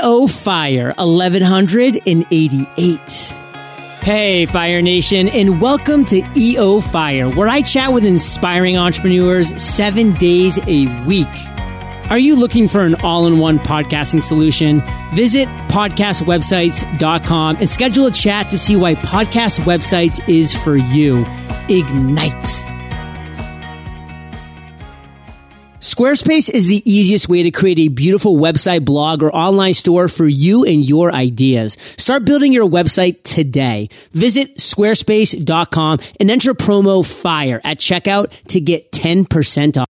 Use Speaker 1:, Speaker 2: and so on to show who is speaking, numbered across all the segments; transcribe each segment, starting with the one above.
Speaker 1: EO Fire 1188. Hey, Fire Nation, and welcome to EO Fire, where I chat with inspiring entrepreneurs seven days a week. Are you looking for an all in one podcasting solution? Visit podcastwebsites.com and schedule a chat to see why podcast websites is for you. Ignite. Squarespace is the easiest way to create a beautiful website, blog, or online store for you and your ideas. Start building your website today. Visit squarespace.com and enter promo FIRE at checkout to get 10% off.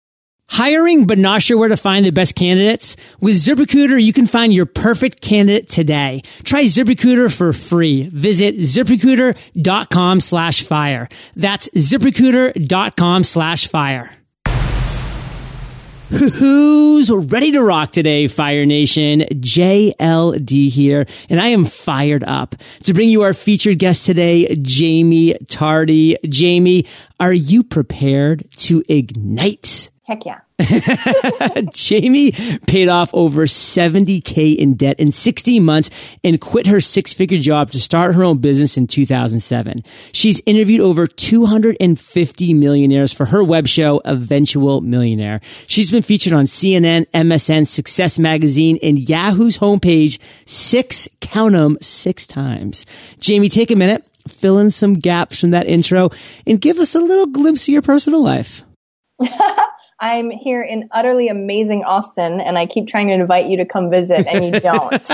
Speaker 1: Hiring but not sure where to find the best candidates? With ZipRecruiter, you can find your perfect candidate today. Try ZipRecruiter for free. Visit ziprecruiter.com slash fire. That's ziprecruiter.com slash fire. Who's ready to rock today, Fire Nation? JLD here, and I am fired up to bring you our featured guest today, Jaime Tardy. Jaime, are you prepared to ignite?
Speaker 2: Heck yeah.
Speaker 1: Jaime paid off over 70K in debt in 60 months and quit her six figure job to start her own business in 2007. She's interviewed over 250 millionaires for her web show, Eventual Millionaire. She's been featured on CNN, MSN, Success Magazine, and Yahoo's homepage six, count them, six times. Jaime, take a minute, fill in some gaps from that intro, and give us a little glimpse of your personal life.
Speaker 2: I'm here in utterly amazing Austin and I keep trying to invite you to come visit and you don't.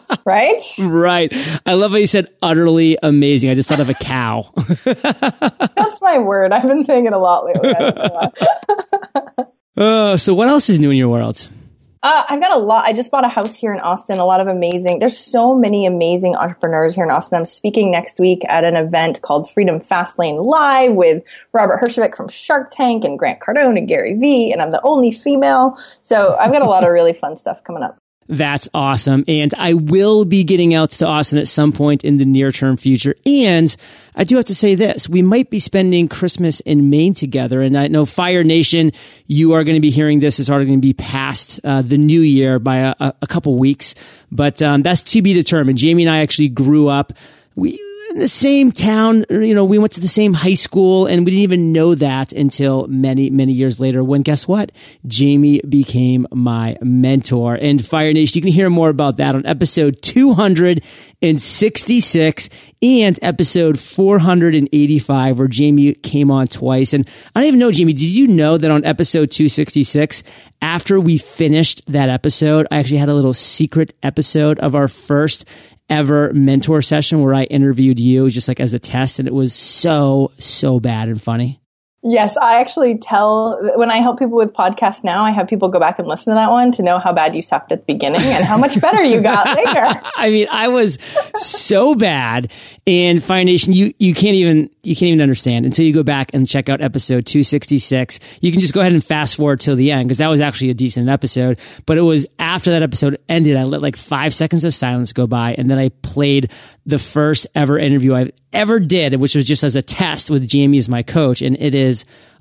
Speaker 2: right?
Speaker 1: Right. I love how you said utterly amazing. I just thought of a cow.
Speaker 2: That's my word. I've been saying it a lot lately.
Speaker 1: uh, so what else is new in your world?
Speaker 2: Uh, I've got a lot. I just bought a house here in Austin. A lot of amazing. There's so many amazing entrepreneurs here in Austin. I'm speaking next week at an event called Freedom Fastlane Live with Robert Herjavec from Shark Tank and Grant Cardone and Gary Vee, and I'm the only female. So I've got a lot of really fun stuff coming up.
Speaker 1: That's awesome. And I will be getting out to Austin at some point in the near term future. And I do have to say this. We might be spending Christmas in Maine together. And I know Fire Nation, you are going to be hearing this is already going to be past uh, the new year by a, a couple weeks. But um, that's to be determined. Jaime and I actually grew up. We in the same town. You know, we went to the same high school and we didn't even know that until many, many years later when guess what? Jaime became my mentor. And Fire Nation, you can hear more about that on episode 266 and episode 485 where Jaime came on twice. And I don't even know, Jaime, did you know that on episode 266, after we finished that episode, I actually had a little secret episode of our first ever mentor session where I interviewed you just like as a test and it was so, so bad and funny.
Speaker 2: Yes, I actually tell when I help people with podcasts now, I have people go back and listen to that one to know how bad you sucked at the beginning and how much better you got later.
Speaker 1: I mean, I was so bad in Fire Nation, you, you can't even, you can't even understand until you go back and check out episode 266. You can just go ahead and fast forward till the end because that was actually a decent episode. But it was after that episode ended, I let like five seconds of silence go by and then I played the first ever interview I've ever did, which was just as a test with Jaime as my coach. And it is,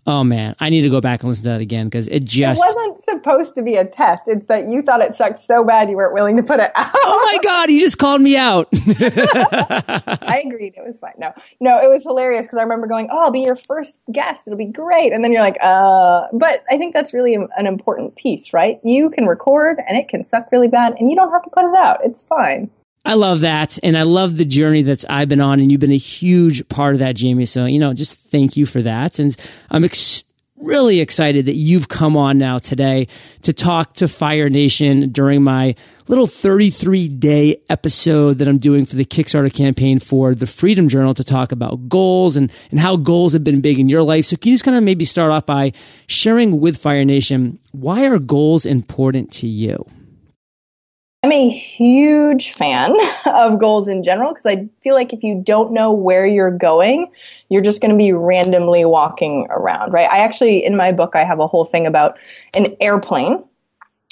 Speaker 1: oh man, I need to go back and listen to that again because it just.
Speaker 2: It wasn't supposed to be a test. It's that you thought it sucked so bad you weren't willing to put it out.
Speaker 1: Oh my God, you just called me out.
Speaker 2: I agreed. It was fine. No, no, it was hilarious because I remember going, oh, I'll be your first guest. It'll be great. And then you're like, uh, but I think that's really an important piece, right? You can record and it can suck really bad and you don't have to put it out. It's fine.
Speaker 1: I love that. And I love the journey that I've been on. And you've been a huge part of that, Jaime. So, you know, just thank you for that. And I'm ex- really excited that you've come on now today to talk to Fire Nation during my little 33 day episode that I'm doing for the Kickstarter campaign for the Freedom Journal to talk about goals and, and how goals have been big in your life. So can you just kind of maybe start off by sharing with Fire Nation, why are goals important to you?
Speaker 2: I'm a huge fan of goals in general because I feel like if you don't know where you're going, you're just going to be randomly walking around, right? I actually, in my book, I have a whole thing about an airplane.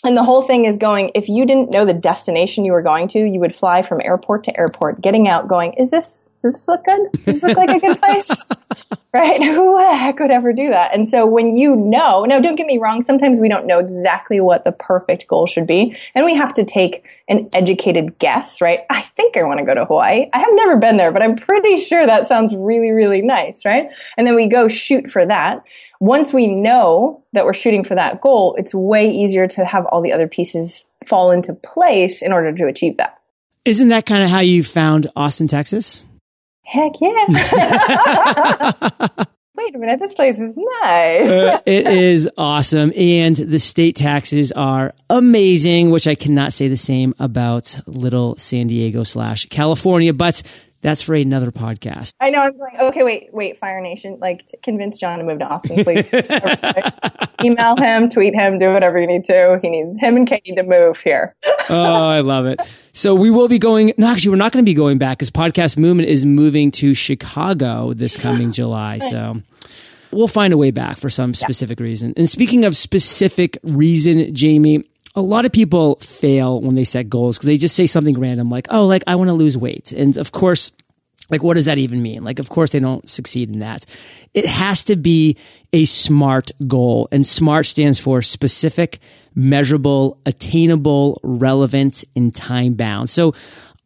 Speaker 2: And the whole thing is going, if you didn't know the destination you were going to, you would fly from airport to airport, getting out, going, is this Does this look good? Does this look like a good place? right? Who the heck would ever do that? And so when you know, now don't get me wrong, sometimes we don't know exactly what the perfect goal should be. And we have to take an educated guess, right? I think I want to go to Hawaii. I have never been there, but I'm pretty sure that sounds really, really nice, right? And then we go shoot for that. Once we know that we're shooting for that goal, it's way easier to have all the other pieces fall into place in order to achieve that.
Speaker 1: Isn't that kind of how you found Austin, Texas?
Speaker 2: Heck yeah. Wait a minute, this place is nice. uh,
Speaker 1: it is awesome. And the state taxes are amazing, which I cannot say the same about little San Diego slash California. But that's for another podcast.
Speaker 2: I know. I'm like, okay, wait, wait, Fire Nation, like, convince John to move to Austin, please. Email him, tweet him, do whatever you need to. He needs him and Kate need to move here.
Speaker 1: oh, I love it. So we will be going. No, actually, we're not going to be going back because Podcast Movement is moving to Chicago this coming July. So we'll find a way back for some specific yeah. reason. And speaking of specific reason, Jaime, a lot of people fail when they set goals because they just say something random like, oh, like I want to lose weight. And of course, like, what does that even mean? Like, of course, they don't succeed in that. It has to be a SMART goal. And SMART stands for specific, measurable, attainable, relevant, and time bound. So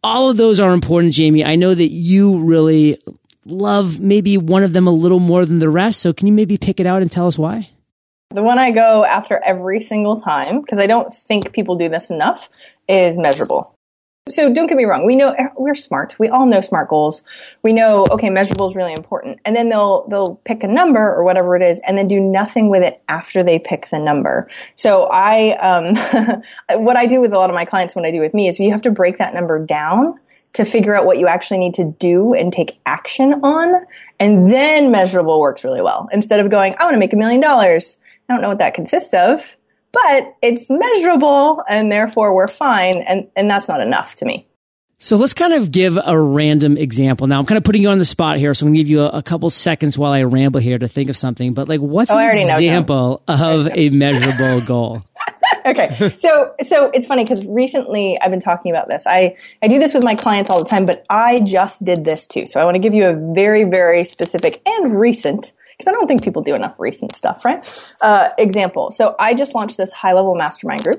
Speaker 1: all of those are important, Jaime. I know that you really love maybe one of them a little more than the rest. So can you maybe pick it out and tell us why?
Speaker 2: The one I go after every single time, because I don't think people do this enough, is measurable. So don't get me wrong. We know we're smart. We all know smart goals. We know, okay, measurable is really important. And then they'll, they'll pick a number or whatever it is and then do nothing with it after they pick the number. So I, um, what I do with a lot of my clients when I do with me is you have to break that number down to figure out what you actually need to do and take action on. And then measurable works really well. Instead of going, I want to make a million dollars. I don't know what that consists of, but it's measurable and therefore we're fine. And, and that's not enough to me.
Speaker 1: So let's kind of give a random example. Now I'm kind of putting you on the spot here, so I'm going to give you a, a couple seconds while I ramble here to think of something. But like, what's oh, an example of a measurable goal?
Speaker 2: okay. So, so it's funny because recently I've been talking about this. I, I do this with my clients all the time, but I just did this too. So I want to give you a very, very specific and recent because I don't think people do enough recent stuff, right? Uh, example. So I just launched this high level mastermind group.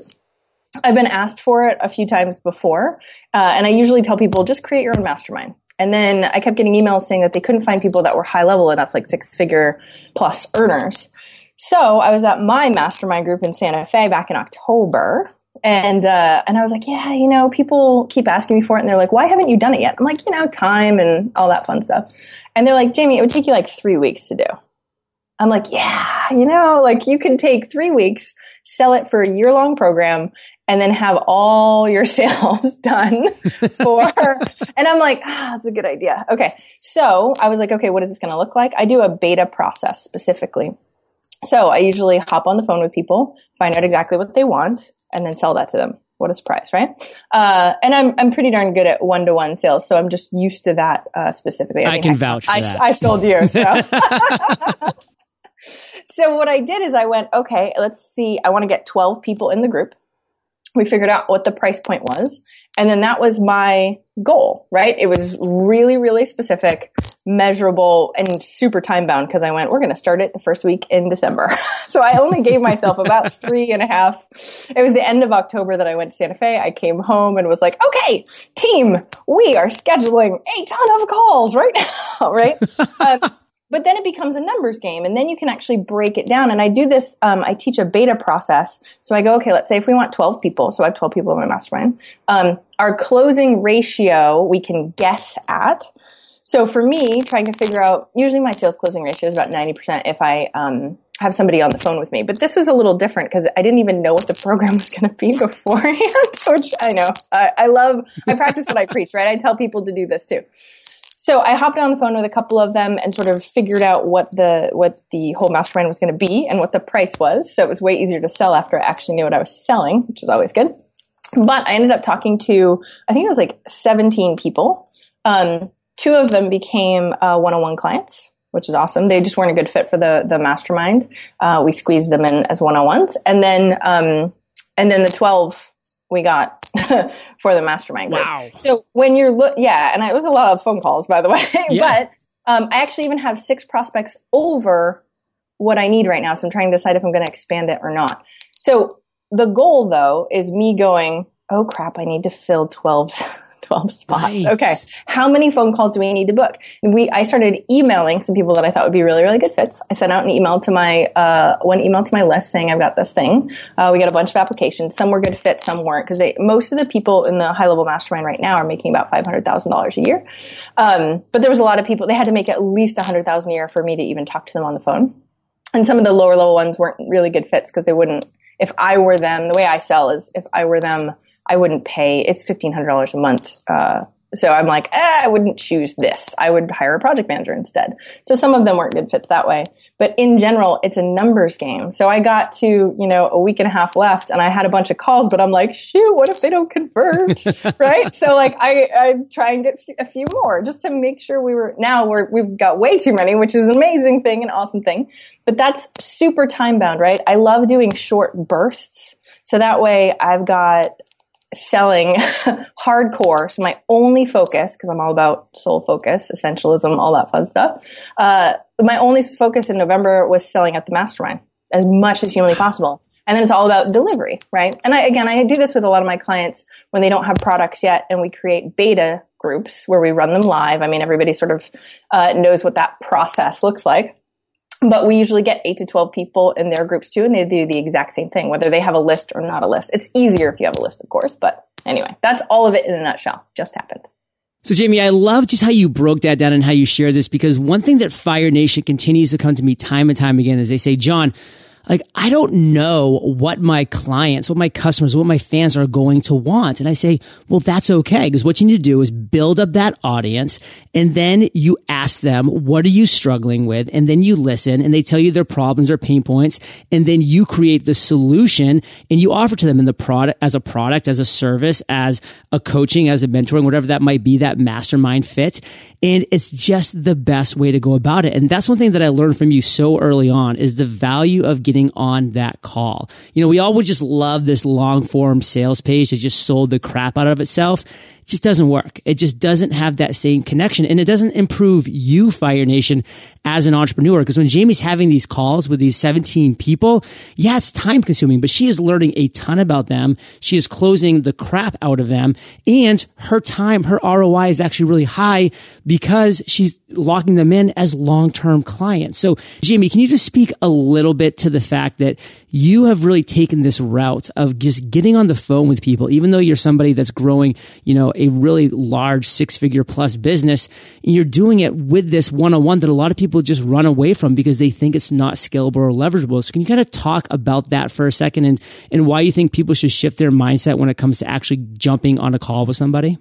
Speaker 2: I've been asked for it a few times before, uh, and I usually tell people just create your own mastermind. And then I kept getting emails saying that they couldn't find people that were high level enough, like six figure plus earners. So I was at my mastermind group in Santa Fe back in October, and uh, and I was like, yeah, you know, people keep asking me for it, and they're like, why haven't you done it yet? I'm like, you know, time and all that fun stuff. And they're like, Jaime, it would take you like three weeks to do. I'm like, yeah, you know, like you can take three weeks, sell it for a year long program, and then have all your sales done for, and I'm like, ah, that's a good idea. Okay. So I was like, okay, what is this going to look like? I do a beta process specifically. So I usually hop on the phone with people, find out exactly what they want, and then sell that to them. What a surprise, right? Uh, and I'm I'm pretty darn good at one to one sales, so I'm just used to that uh, specifically.
Speaker 1: I, I mean, can vouch for
Speaker 2: I,
Speaker 1: that.
Speaker 2: I sold you, so. so what I did is I went, okay, let's see. I want to get 12 people in the group. We figured out what the price point was. And then that was my goal, right? It was really, really specific, measurable, and super time bound because I went, we're going to start it the first week in December. so I only gave myself about three and a half. It was the end of October that I went to Santa Fe. I came home and was like, okay, team, we are scheduling a ton of calls right now, right? Um, but then it becomes a numbers game and then you can actually break it down. And i do this um, i teach a beta process. So i go okay let's say if we want 12 people so i have 12 people in my mastermind um, our closing ratio we can guess at. So for me trying to figure out usually my sales closing ratio is about 90% if i um, have somebody on the phone with me. But this was a little different because i didn't even know what the program was going to be beforehand which i know. I, I love i practice what i preach right? I tell people to do this too so I hopped on the phone with a couple of them and sort of figured out what the what the whole mastermind was going to be and what the price was. So it was way easier to sell after I actually knew what I was selling, which was always good. But I ended up talking to I think it was like 17 people. Um, two of them became uh, one-on-one clients, which is awesome. They just weren't a good fit for the the mastermind. Uh, we squeezed them in as one-on-ones, and then um, and then the 12 we got for the mastermind group.
Speaker 1: Wow.
Speaker 2: So when you're look, yeah, and it was a lot of phone calls, by the way.
Speaker 1: Yeah.
Speaker 2: but um, I actually even have six prospects over what I need right now. So I'm trying to decide if I'm going to expand it or not. So the goal, though, is me going. Oh crap! I need to fill twelve 12 spots.
Speaker 1: Right.
Speaker 2: Okay. How many phone calls do we need to book? And we, I started emailing some people that I thought would be really, really good fits. I sent out an email to my, uh, one email to my list saying I've got this thing. Uh, we got a bunch of applications. Some were good fits, some weren't because they, most of the people in the high level mastermind right now are making about $500,000 a year. Um, but there was a lot of people, they had to make at least 100,000 a year for me to even talk to them on the phone. And some of the lower level ones weren't really good fits because they wouldn't, if I were them, the way I sell is if I were them, I wouldn't pay. It's fifteen hundred dollars a month. Uh, so I'm like, eh, I wouldn't choose this. I would hire a project manager instead. So some of them weren't good fits that way. But in general, it's a numbers game. So I got to, you know, a week and a half left and I had a bunch of calls, but I'm like, shoot, what if they don't convert? right? So like I, I try and get a few more just to make sure we were, now we're, we've got way too many, which is an amazing thing, an awesome thing. But that's super time bound, right? I love doing short bursts. So that way I've got selling hardcore. So my only focus, because I'm all about sole focus, essentialism, all that fun stuff. Uh, my only focus in November was selling at the mastermind as much as humanly possible. And then it's all about delivery, right? And I, again, I do this with a lot of my clients when they don't have products yet and we create beta groups where we run them live. I mean, everybody sort of uh, knows what that process looks like. But we usually get eight to 12 people in their groups too, and they do the exact same thing, whether they have a list or not a list. It's easier if you have a list, of course. But anyway, that's all of it in a nutshell. Just happened.
Speaker 1: So, Jaime, I love just how you broke that down and how you share this because one thing that Fire Nation continues to come to me time and time again is they say, John, like, I don't know what my clients, what my customers, what my fans are going to want. And I say, well, that's okay. Because what you need to do is build up that audience and then you ask them, what are you struggling with? And then you listen and they tell you their problems or pain points. And then you create the solution and you offer to them in the product as a product, as a service, as a coaching, as a mentoring, whatever that might be, that mastermind fit. And it's just the best way to go about it. And that's one thing that I learned from you so early on is the value of getting on that call. You know, we all would just love this long form sales page that just sold the crap out of itself. It just doesn't work. It just doesn't have that same connection and it doesn't improve you, Fire Nation, as an entrepreneur. Because when Jaime's having these calls with these 17 people, yeah, it's time consuming, but she is learning a ton about them. She is closing the crap out of them and her time, her ROI is actually really high because she's locking them in as long-term clients. So Jaime, can you just speak a little bit to the fact that you have really taken this route of just getting on the phone with people, even though you're somebody that's growing, you know, a really large six figure plus business and you're doing it with this one-on-one that a lot of people just run away from because they think it's not scalable or leverageable. So can you kind of talk about that for a second and, and why you think people should shift their mindset when it comes to actually jumping on a call with somebody?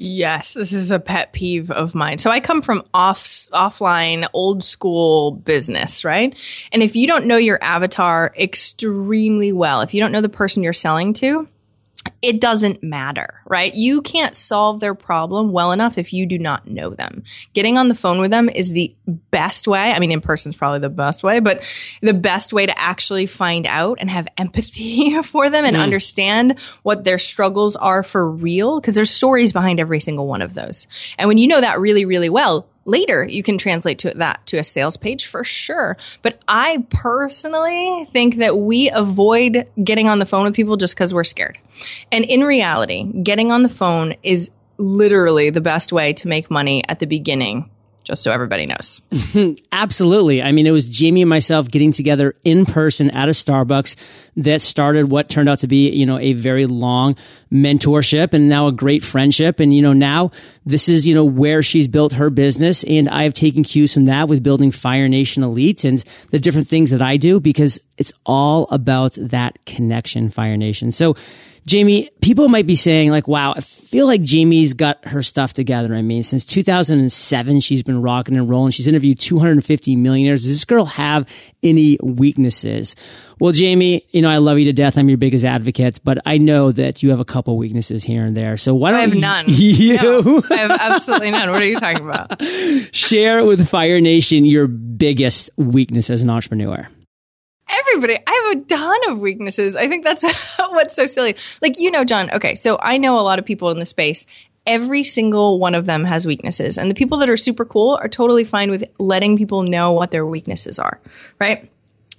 Speaker 3: Yes, this is a pet peeve of mine. So I come from off offline old school business, right? And if you don't know your avatar extremely well, if you don't know the person you're selling to, it doesn't matter, right? You can't solve their problem well enough if you do not know them. Getting on the phone with them is the best way. I mean, in person is probably the best way, but the best way to actually find out and have empathy for them and mm. understand what their struggles are for real. Cause there's stories behind every single one of those. And when you know that really, really well, later you can translate to that to a sales page for sure. But I personally think that we avoid getting on the phone with people just because we're scared. And in reality, getting on the phone is literally the best way to make money at the beginning just so everybody knows.
Speaker 1: Absolutely. I mean, it was Jaime and myself getting together in person at a Starbucks that started what turned out to be, you know, a very long mentorship and now a great friendship. And, you know, now this is, you know, where she's built her business. And I've taken cues from that with building Fire Nation Elite and the different things that I do because it's all about that connection, Fire Nation. So, Jaime, people might be saying like, wow, I feel like Jaime's got her stuff together. I mean, since 2007, she's been rocking and rolling. She's interviewed 250 millionaires. Does this girl have any weaknesses? Well, Jaime, you know, I love you to death. I'm your biggest advocate, but I know that you have a couple weaknesses here and there. So why don't
Speaker 3: I have none.
Speaker 1: You,
Speaker 3: no, I have absolutely none. What are you talking about?
Speaker 1: Share with Fire Nation your biggest weakness as an entrepreneur.
Speaker 2: Everybody i have a ton of weaknesses. I think that's what's so silly. Like you know john okay so i know a lot of people in the space. Every single one of them has weaknesses. And the people that are super cool are totally fine with letting people know what their weaknesses are right?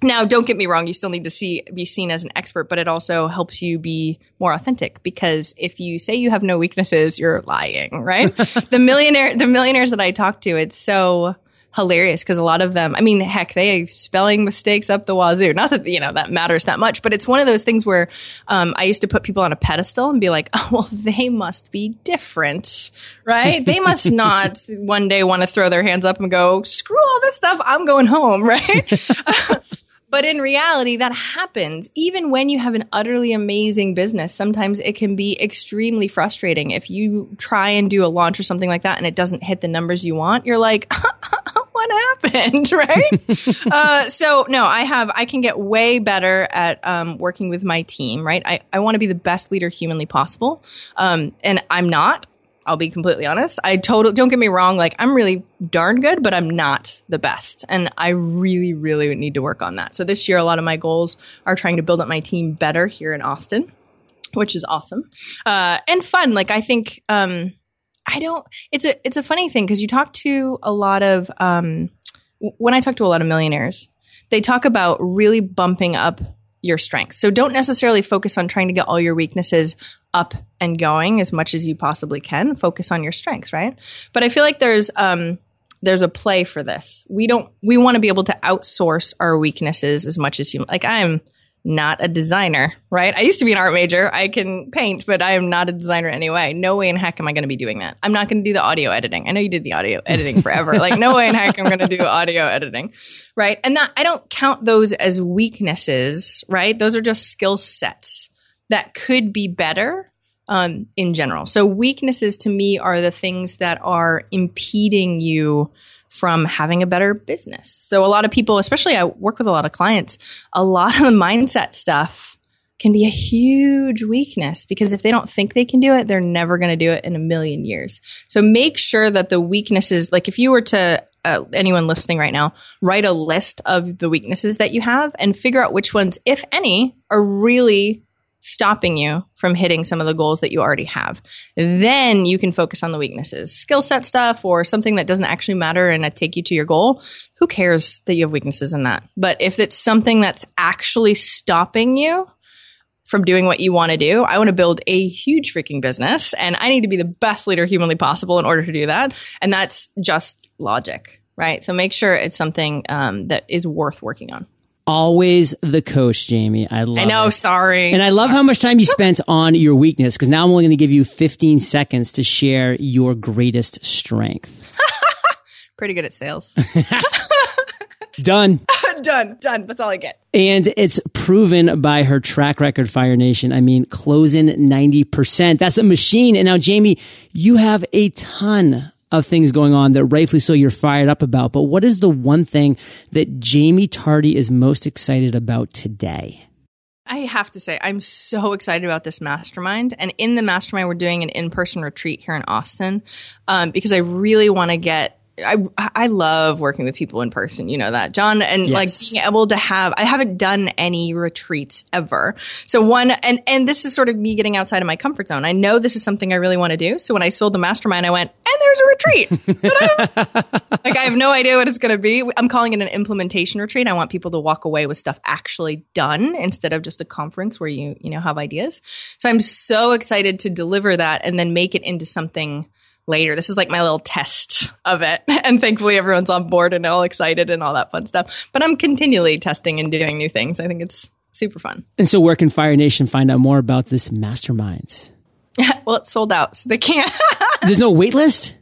Speaker 2: Now don't get me wrong you still need to see be seen as an expert but it also helps you be more authentic because if you say you have no weaknesses you're lying right? The millionaire the millionaires that i talk to it's so hilarious because a lot of them, I mean, heck, they have spelling mistakes up the wazoo. Not that, you know, that matters that much, but it's one of those things where um, I used to put people on a pedestal and be like, oh, well, they must be different, right? they must not one day want to throw their hands up and go, screw all this stuff. I'm going home, right? But in reality, that happens. Even when you have an utterly amazing business, sometimes it can be extremely frustrating. If you try and do a launch or something like that and it doesn't hit the numbers you want, you're like, what happened? Right. uh, so no, I have, I can get way better at um, working with my team, right? I, I want to be the best leader humanly possible. Um, and I'm not. I'll be completely honest. I totally don't get me wrong. Like I'm really darn good, but I'm not the best, and I really, really need to work on that. So this year, a lot of my goals are trying to build up my team better here in Austin, which is awesome uh, and fun. Like I think um, I don't. It's a it's a funny thing because you talk to a lot of um, when I talk to a lot of millionaires, they talk about really bumping up your strengths. So don't necessarily focus on trying to get all your weaknesses up and going as much as you possibly can. Focus on your strengths, right? But I feel like there's um there's a play for this. We don't we want to be able to outsource our weaknesses as much as you like I'm not a designer, right? I used to be an art major. I can paint, but I am not a designer anyway. No way in heck am I going to be doing that. I'm not going to do the audio editing. I know you did the audio editing forever. like no way in heck I'm going to do audio editing, right? And that I don't count those as weaknesses, right? Those are just skill sets that could be better um, in general. So weaknesses to me are the things that are impeding you from having a better business. So a lot of people, especially I work with a lot of clients, a lot of the mindset stuff can be a huge weakness because if they don't think they can do it, they're never going to do it in a million years. So make sure that the weaknesses, like if you were to uh, anyone listening right now, write a list of the weaknesses that you have and figure out which ones, if any, are really stopping you from hitting some of the goals that you already have. Then you can focus on the weaknesses, skill set stuff, or something that doesn't actually matter and take you to your goal. Who cares that you have weaknesses in that? But if it's something that's actually stopping you from doing what you want to do, I want to build a huge freaking business and I need to be the best leader humanly possible in order to do that. And that's just logic, right? So make sure it's something um, that is worth working on
Speaker 1: always the coach, Jaime. I love
Speaker 2: I know,
Speaker 1: it.
Speaker 2: sorry.
Speaker 1: And I love how much time you spent on your weakness because now I'm only going to give you 15 seconds to share your greatest strength.
Speaker 2: Pretty good at sales.
Speaker 1: done.
Speaker 2: done. Done. That's all I get.
Speaker 1: And it's proven by her track record, Fire Nation. I mean, closing 90%. That's a machine. And now, Jaime, you have a ton of things going on that rightfully so you're fired up about. But what is the one thing that Jaime Tardy is most excited about today?
Speaker 2: I have to say, I'm so excited about this mastermind. And in the mastermind, we're doing an in person retreat here in Austin um, because I really want to get I I love working with people in person. You know that, John, and yes. like being able to have. I haven't done any retreats ever. So one, and and this is sort of me getting outside of my comfort zone. I know this is something I really want to do. So when I sold the mastermind, I went, and there's a retreat. like I have no idea what it's going to be. I'm calling it an implementation retreat. I want people to walk away with stuff actually done instead of just a conference where you you know have ideas. So I'm so excited to deliver that and then make it into something later. This is like my little test of it. And thankfully everyone's on board and all excited and all that fun stuff. But I'm continually testing and doing new things. I think it's super fun.
Speaker 1: And so where can Fire Nation find out more about this mastermind?
Speaker 2: well, it's sold out, so they can't.
Speaker 1: There's no wait list?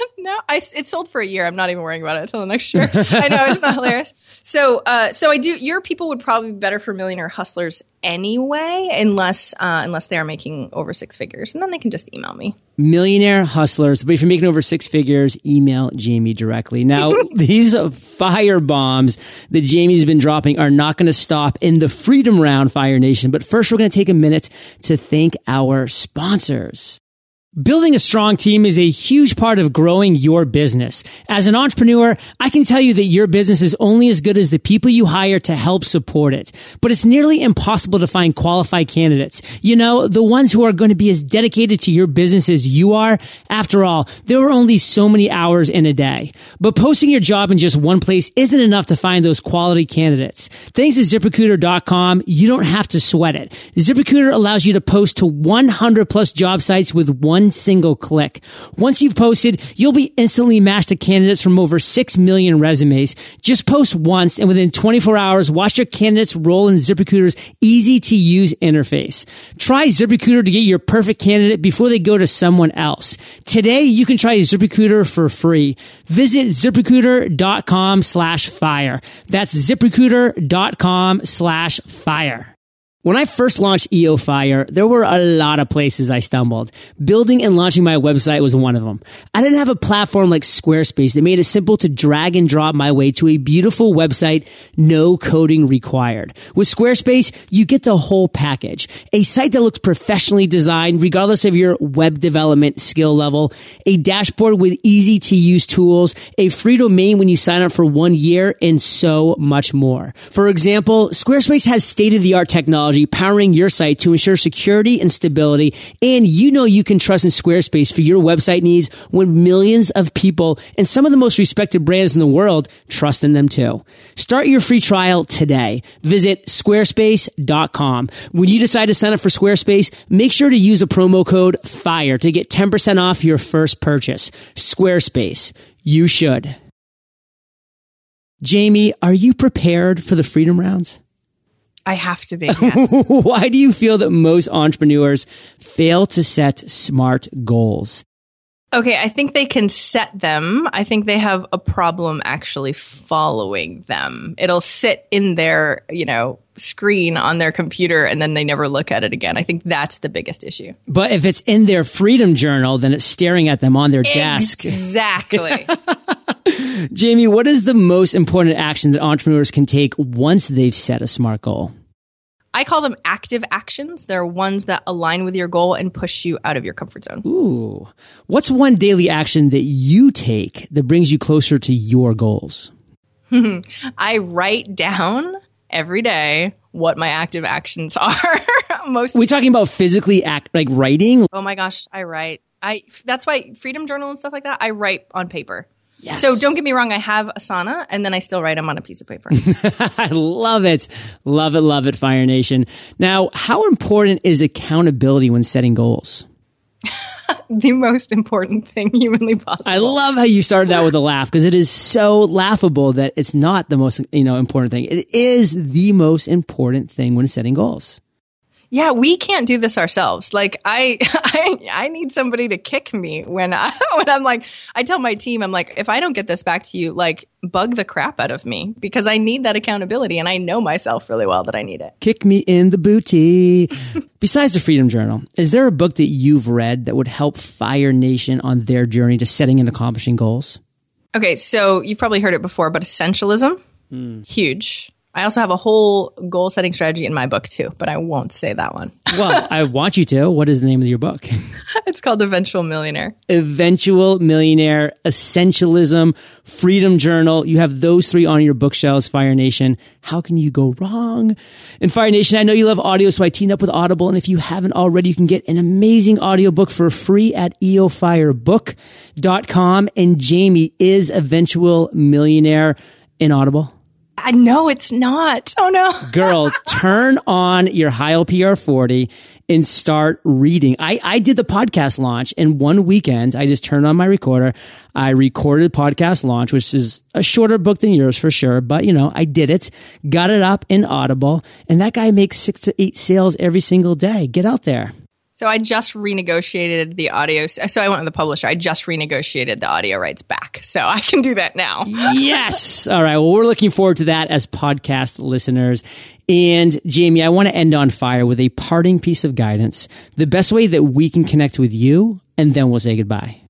Speaker 2: no, I, it's sold for a year. I'm not even worrying about it until the next year. I know it's not hilarious. So, uh, so I do. Your people would probably be better for millionaire hustlers anyway, unless uh, unless they are making over six figures, and then they can just email me.
Speaker 1: Millionaire hustlers, but if you're making over six figures, email Jaime directly. Now, these fire bombs that Jaime's been dropping are not going to stop in the Freedom Round, Fire Nation. But first, we're going to take a minute to thank our sponsors. Building a strong team is a huge part of growing your business. As an entrepreneur, I can tell you that your business is only as good as the people you hire to help support it. But it's nearly impossible to find qualified candidates. You know, the ones who are going to be as dedicated to your business as you are. After all, there are only so many hours in a day. But posting your job in just one place isn't enough to find those quality candidates. Thanks to ZipRecruiter.com, you don't have to sweat it. ZipRecruiter allows you to post to 100 plus job sites with one one single click. Once you've posted, you'll be instantly matched to candidates from over 6 million resumes. Just post once and within 24 hours, watch your candidates roll in ZipRecruiter's easy to use interface. Try ZipRecruiter to get your perfect candidate before they go to someone else. Today, you can try ZipRecruiter for free. Visit ziprecruiter.com slash fire. That's ziprecruiter.com slash fire. When I first launched EO Fire, there were a lot of places I stumbled. Building and launching my website was one of them. I didn't have a platform like Squarespace that made it simple to drag and drop my way to a beautiful website, no coding required. With Squarespace, you get the whole package. A site that looks professionally designed regardless of your web development skill level, a dashboard with easy to use tools, a free domain when you sign up for one year, and so much more. For example, Squarespace has state of the art technology technology powering your site to ensure security and stability. And you know you can trust in Squarespace for your website needs when millions of people and some of the most respected brands in the world trust in them too. Start your free trial today. Visit squarespace.com. When you decide to sign up for Squarespace, make sure to use a promo code FIRE to get 10% off your first purchase. Squarespace. You should. Jaime, are you prepared for the Freedom Rounds?
Speaker 2: I have to be.
Speaker 1: Yes. Why do you feel that most entrepreneurs fail to set smart goals?
Speaker 2: Okay, I think they can set them. I think they have a problem actually following them. It'll sit in their, you know, screen on their computer and then they never look at it again. I think that's the biggest issue.
Speaker 1: But if it's in their freedom journal, then it's staring at them on their
Speaker 2: desk. Exactly.
Speaker 1: Jaime, what is the most important action that entrepreneurs can take once they've set a smart goal?
Speaker 2: I call them active actions. They're ones that align with your goal and push you out of your comfort zone.
Speaker 1: Ooh. What's one daily action that you take that brings you closer to your goals?
Speaker 2: I write down every day what my active actions are.
Speaker 1: Most we talking about physically act like writing?
Speaker 2: Oh my gosh, I write. I that's why Freedom Journal and stuff like that, I write on paper. Yes. So don't get me wrong, I have Asana and then I still write them on a piece of paper.
Speaker 1: I love it. Love it, love it, Fire Nation. Now, how important is accountability when setting goals?
Speaker 2: the most important thing humanly possible.
Speaker 1: I love how you started that with a laugh because it is so laughable that it's not the most, you know, important thing. It is the most important thing when setting goals
Speaker 2: yeah, we can't do this ourselves. Like I, I, I need somebody to kick me when I, when I'm like, I tell my team, I'm like, if I don't get this back to you, like bug the crap out of me because I need that accountability and I know myself really well that I need it.
Speaker 1: Kick me in the booty. Besides the Freedom Journal, is there a book that you've read that would help Fire Nation on their journey to setting and accomplishing goals?
Speaker 2: Okay. So you've probably heard it before, but essentialism, mm. huge I also have a whole goal setting strategy in my book too, but I won't say that one.
Speaker 1: well, I want you to. What is the name of your book?
Speaker 2: it's called Eventual Millionaire.
Speaker 1: Eventual Millionaire, Essentialism, Freedom Journal. You have those three on your bookshelves, Fire Nation. How can you go wrong? And Fire Nation, I know you love audio, so I teamed up with Audible. And if you haven't already, you can get an amazing audiobook for free at eofirebook.com. And Jaime is Eventual Millionaire in Audible.
Speaker 2: I know it's not. Oh no.
Speaker 1: Girl, turn on your Heil PR40 and start reading. I, I did the podcast launch in one weekend. I just turned on my recorder. I recorded podcast launch, which is a shorter book than yours for sure. But you know, I did it, got it up in Audible and that guy makes six to eight sales every single day. Get out there.
Speaker 2: So I just renegotiated the audio. So I went to the publisher. I just renegotiated the audio rights back. So I can do that now.
Speaker 1: yes. All right. Well, we're looking forward to that as podcast listeners. And Jaime, I want to end on fire with a parting piece of guidance, the best way that we can connect with you, and then we'll say goodbye.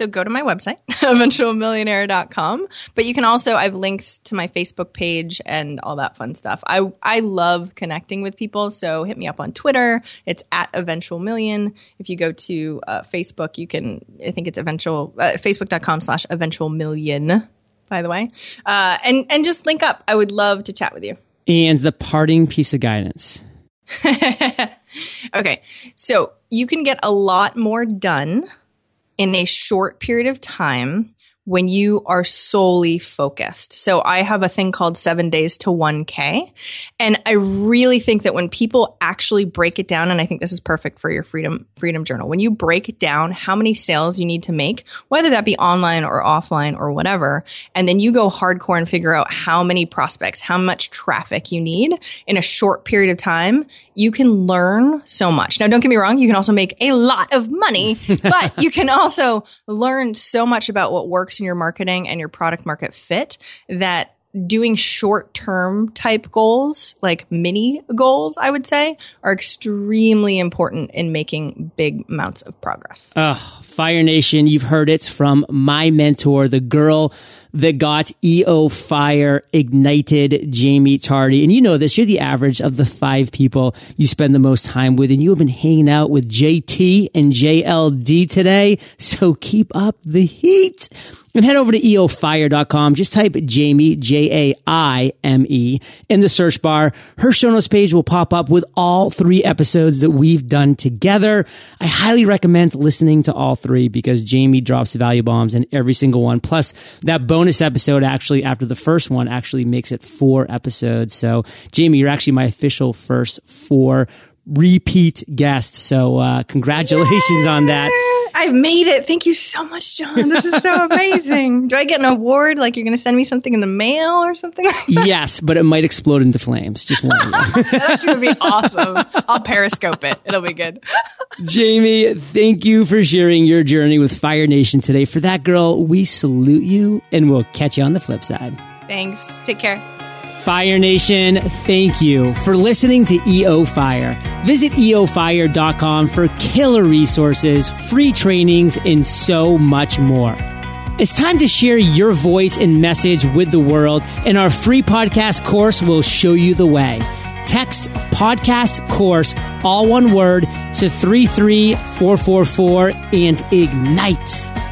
Speaker 2: So go to my website, eventualmillionaire.com. But you can also, I have links to my Facebook page and all that fun stuff. I, I love connecting with people. So hit me up on Twitter. It's at eventual million. If you go to uh, Facebook, you can, I think it's eventual, uh, facebook.com slash eventual million, by the way. Uh, and, and just link up. I would love to chat with you.
Speaker 1: And the parting piece of guidance.
Speaker 2: okay. So you can get a lot more done in a short period of time when you are solely focused. So I have a thing called seven days to 1K. And I really think that when people actually break it down, and I think this is perfect for your freedom, freedom journal, when you break down how many sales you need to make, whether that be online or offline or whatever, and then you go hardcore and figure out how many prospects, how much traffic you need in a short period of time, you can learn so much. Now, don't get me wrong. You can also make a lot of money, but you can also learn so much about what works in your marketing and your product market fit that doing short term type goals, like mini goals, I would say, are extremely important in making big amounts of progress.
Speaker 1: Oh, Fire Nation, you've heard it from my mentor, the girl that got EO Fire ignited, Jaime Tardy. And you know this, you're the average of the five people you spend the most time with. And you have been hanging out with JT and JLD today. So keep up the heat and head over to eofire.com. Just type Jaime, J A I M E, in the search bar. Her show notes page will pop up with all three episodes that we've done together. I highly recommend listening to all three because Jaime drops value bombs in every single one. Plus, that bonus episode actually, after the first one, actually makes it four episodes. So, Jaime, you're actually my official first four repeat guest. So, uh, congratulations Yay! on that.
Speaker 2: I've made it. Thank you so much, John. This is so amazing. Do I get an award? Like you're going to send me something in the mail or something? Like
Speaker 1: yes, but it might explode into flames. Just one.
Speaker 2: That's going to be awesome. I'll periscope it. It'll be good.
Speaker 1: Jaime, thank you for sharing your journey with Fire Nation today. For that girl, we salute you and we'll catch you on the flip side.
Speaker 2: Thanks. Take care.
Speaker 1: Fire Nation, thank you for listening to EO Fire. Visit eofire.com for killer resources, free trainings, and so much more. It's time to share your voice and message with the world, and our free podcast course will show you the way. Text podcast course, all one word, to 33444 and ignite.